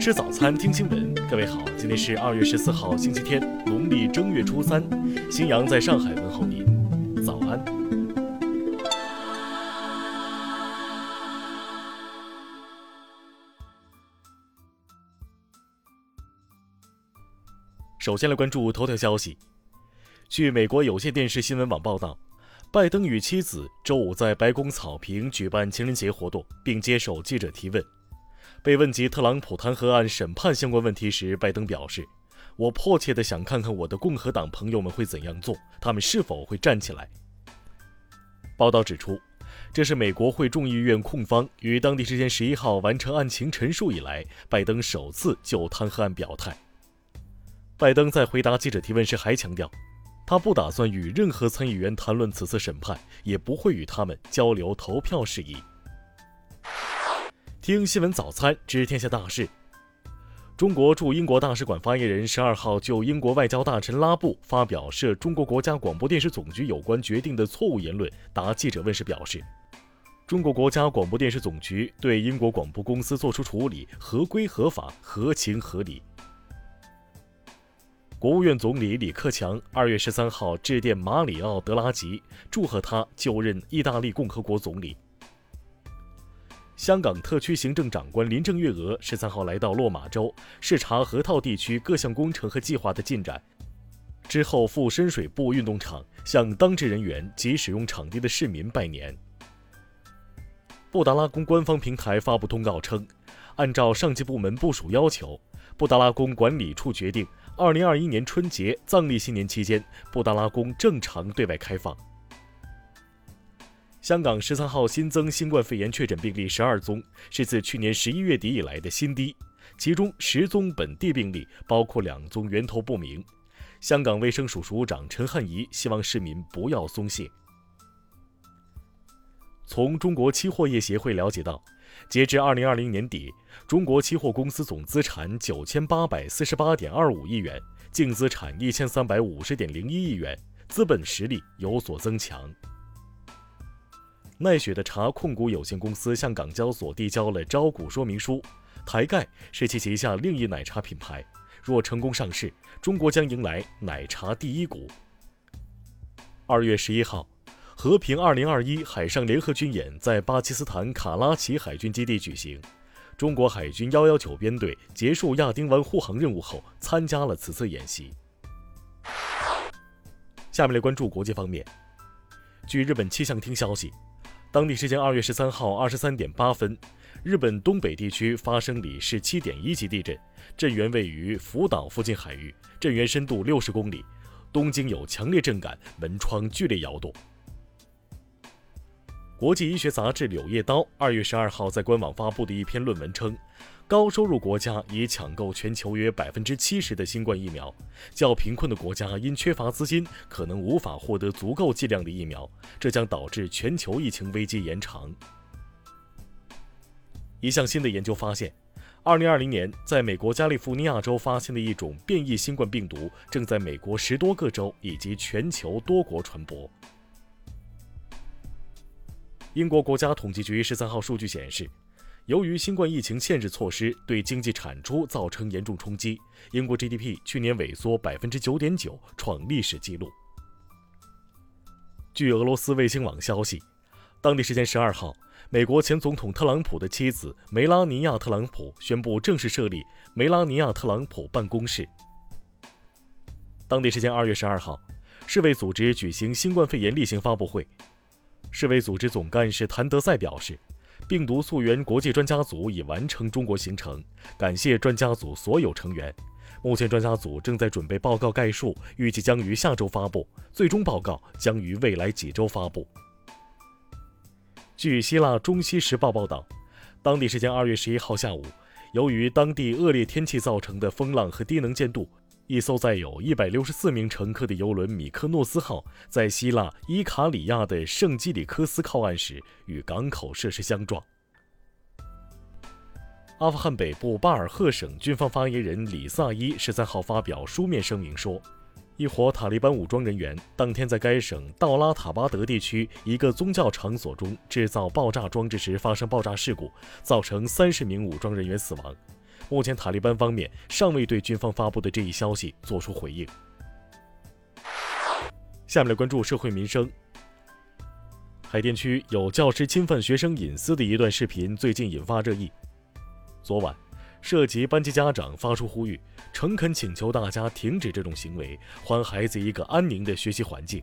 吃早餐，听新闻。各位好，今天是二月十四号，星期天，农历正月初三。新阳在上海问候您，早安。首先来关注头条消息。据美国有线电视新闻网报道，拜登与妻子周五在白宫草坪举办情人节活动，并接受记者提问。被问及特朗普弹劾案审判相关问题时，拜登表示：“我迫切地想看看我的共和党朋友们会怎样做，他们是否会站起来。”报道指出，这是美国会众议院控方于当地时间十一号完成案情陈述以来，拜登首次就弹劾案表态。拜登在回答记者提问时还强调，他不打算与任何参议员谈论此次审判，也不会与他们交流投票事宜。听新闻早餐知天下大事。中国驻英国大使馆发言人十二号就英国外交大臣拉布发表涉中国国家广播电视总局有关决定的错误言论答记者问时表示，中国国家广播电视总局对英国广播公司作出处理合规合法、合情合理。国务院总理李克强二月十三号致电马里奥·德拉吉，祝贺他就任意大利共和国总理。香港特区行政长官林郑月娥十三号来到落马洲视察河套地区各项工程和计划的进展，之后赴深水埗运动场向当值人员及使用场地的市民拜年。布达拉宫官方平台发布通告称，按照上级部门部署要求，布达拉宫管理处决定，二零二一年春节藏历新年期间，布达拉宫正常对外开放。香港十三号新增新冠肺炎确诊病例十二宗，是自去年十一月底以来的新低。其中十宗本地病例，包括两宗源头不明。香港卫生署署长陈汉仪希望市民不要松懈。从中国期货业协会了解到，截至二零二零年底，中国期货公司总资产九千八百四十八点二五亿元，净资产一千三百五十点零一亿元，资本实力有所增强。奈雪的茶控股有限公司向港交所递交了招股说明书。台盖是其旗下另一奶茶品牌，若成功上市，中国将迎来奶茶第一股。二月十一号，和平二零二一海上联合军演在巴基斯坦卡拉奇海军基地举行。中国海军幺幺九编队结束亚丁湾护航任务后，参加了此次演习。下面来关注国际方面。据日本气象厅消息。当地时间二月十三号二十三点八分，日本东北地区发生里氏七点一级地震，震源位于福岛附近海域，震源深度六十公里，东京有强烈震感，门窗剧烈摇动。国际医学杂志《柳叶刀》二月十二号在官网发布的一篇论文称。高收入国家已抢购全球约百分之七十的新冠疫苗，较贫困的国家因缺乏资金，可能无法获得足够剂量的疫苗，这将导致全球疫情危机延长。一项新的研究发现，二零二零年在美国加利福尼亚州发现的一种变异新冠病毒，正在美国十多个州以及全球多国传播。英国国家统计局十三号数据显示。由于新冠疫情限制措施对经济产出造成严重冲击，英国 GDP 去年萎缩百分之九点九，创历史纪录。据俄罗斯卫星网消息，当地时间十二号，美国前总统特朗普的妻子梅拉尼亚·特朗普宣布正式设立梅拉尼亚·特朗普办公室。当地时间二月十二号，世卫组织举行新冠肺炎例行发布会，世卫组织总干事谭德赛表示。病毒溯源国际专家组已完成中国行程，感谢专家组所有成员。目前专家组正在准备报告概述，预计将于下周发布，最终报告将于未来几周发布。据希腊《中西时报》报道，当地时间二月十一号下午，由于当地恶劣天气造成的风浪和低能见度。一艘载有一百六十四名乘客的游轮“米克诺斯号”在希腊伊卡里亚的圣基里科斯靠岸时，与港口设施相撞。阿富汗北部巴尔赫省军方发言人里萨伊十三号发表书面声明说，一伙塔利班武装人员当天在该省道拉塔巴德地区一个宗教场所中制造爆炸装置时发生爆炸事故，造成三十名武装人员死亡。目前，塔利班方面尚未对军方发布的这一消息作出回应。下面来关注社会民生。海淀区有教师侵犯学生隐私的一段视频最近引发热议。昨晚，涉及班级家长发出呼吁。诚恳请求大家停止这种行为，还孩子一个安宁的学习环境。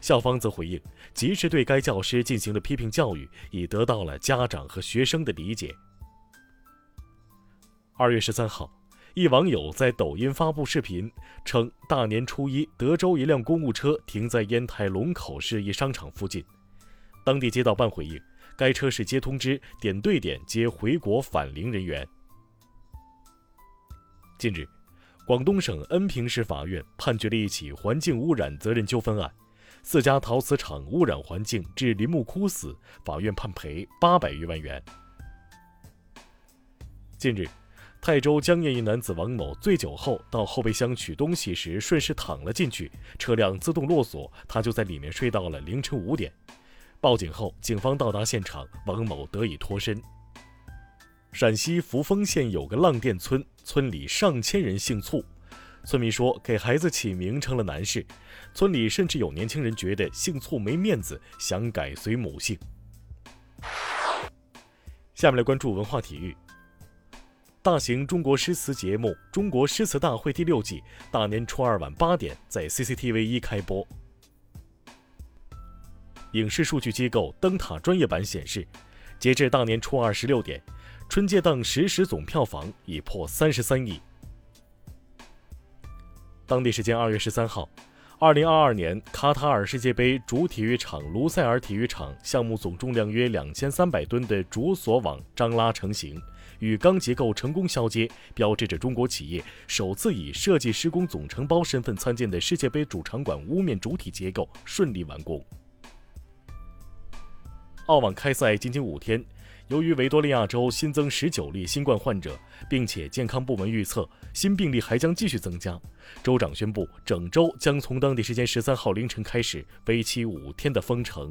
校方则回应，及时对该教师进行了批评教育，已得到了家长和学生的理解。二月十三号，一网友在抖音发布视频，称大年初一，德州一辆公务车停在烟台龙口市一商场附近。当地街道办回应，该车是接通知点对点接回国返零人员。近日。广东省恩平市法院判决了一起环境污染责任纠纷案，四家陶瓷厂污染环境致林木枯死，法院判赔八百余万元。近日，泰州江堰一男子王某醉酒后到后备箱取东西时顺势躺了进去，车辆自动落锁，他就在里面睡到了凌晨五点。报警后，警方到达现场，王某得以脱身。陕西扶风县有个浪店村，村里上千人姓醋。村民说，给孩子起名成了难事。村里甚至有年轻人觉得姓醋没面子，想改随母姓。下面来关注文化体育。大型中国诗词节目《中国诗词大会》第六季大年初二晚八点在 CCTV 一开播。影视数据机构灯塔专业版显示，截至大年初二十六点。春节档实时总票房已破三十三亿。当地时间二月十三号，二零二二年卡塔尔世界杯主体育场卢塞尔体育场项目总重量约两千三百吨的主索网张拉成型，与钢结构成功交接，标志着中国企业首次以设计施工总承包身份参建的世界杯主场馆屋面主体结构顺利完工。澳网开赛仅仅五天。由于维多利亚州新增十九例新冠患者，并且健康部门预测新病例还将继续增加，州长宣布整州将从当地时间十三号凌晨开始为期五天的封城。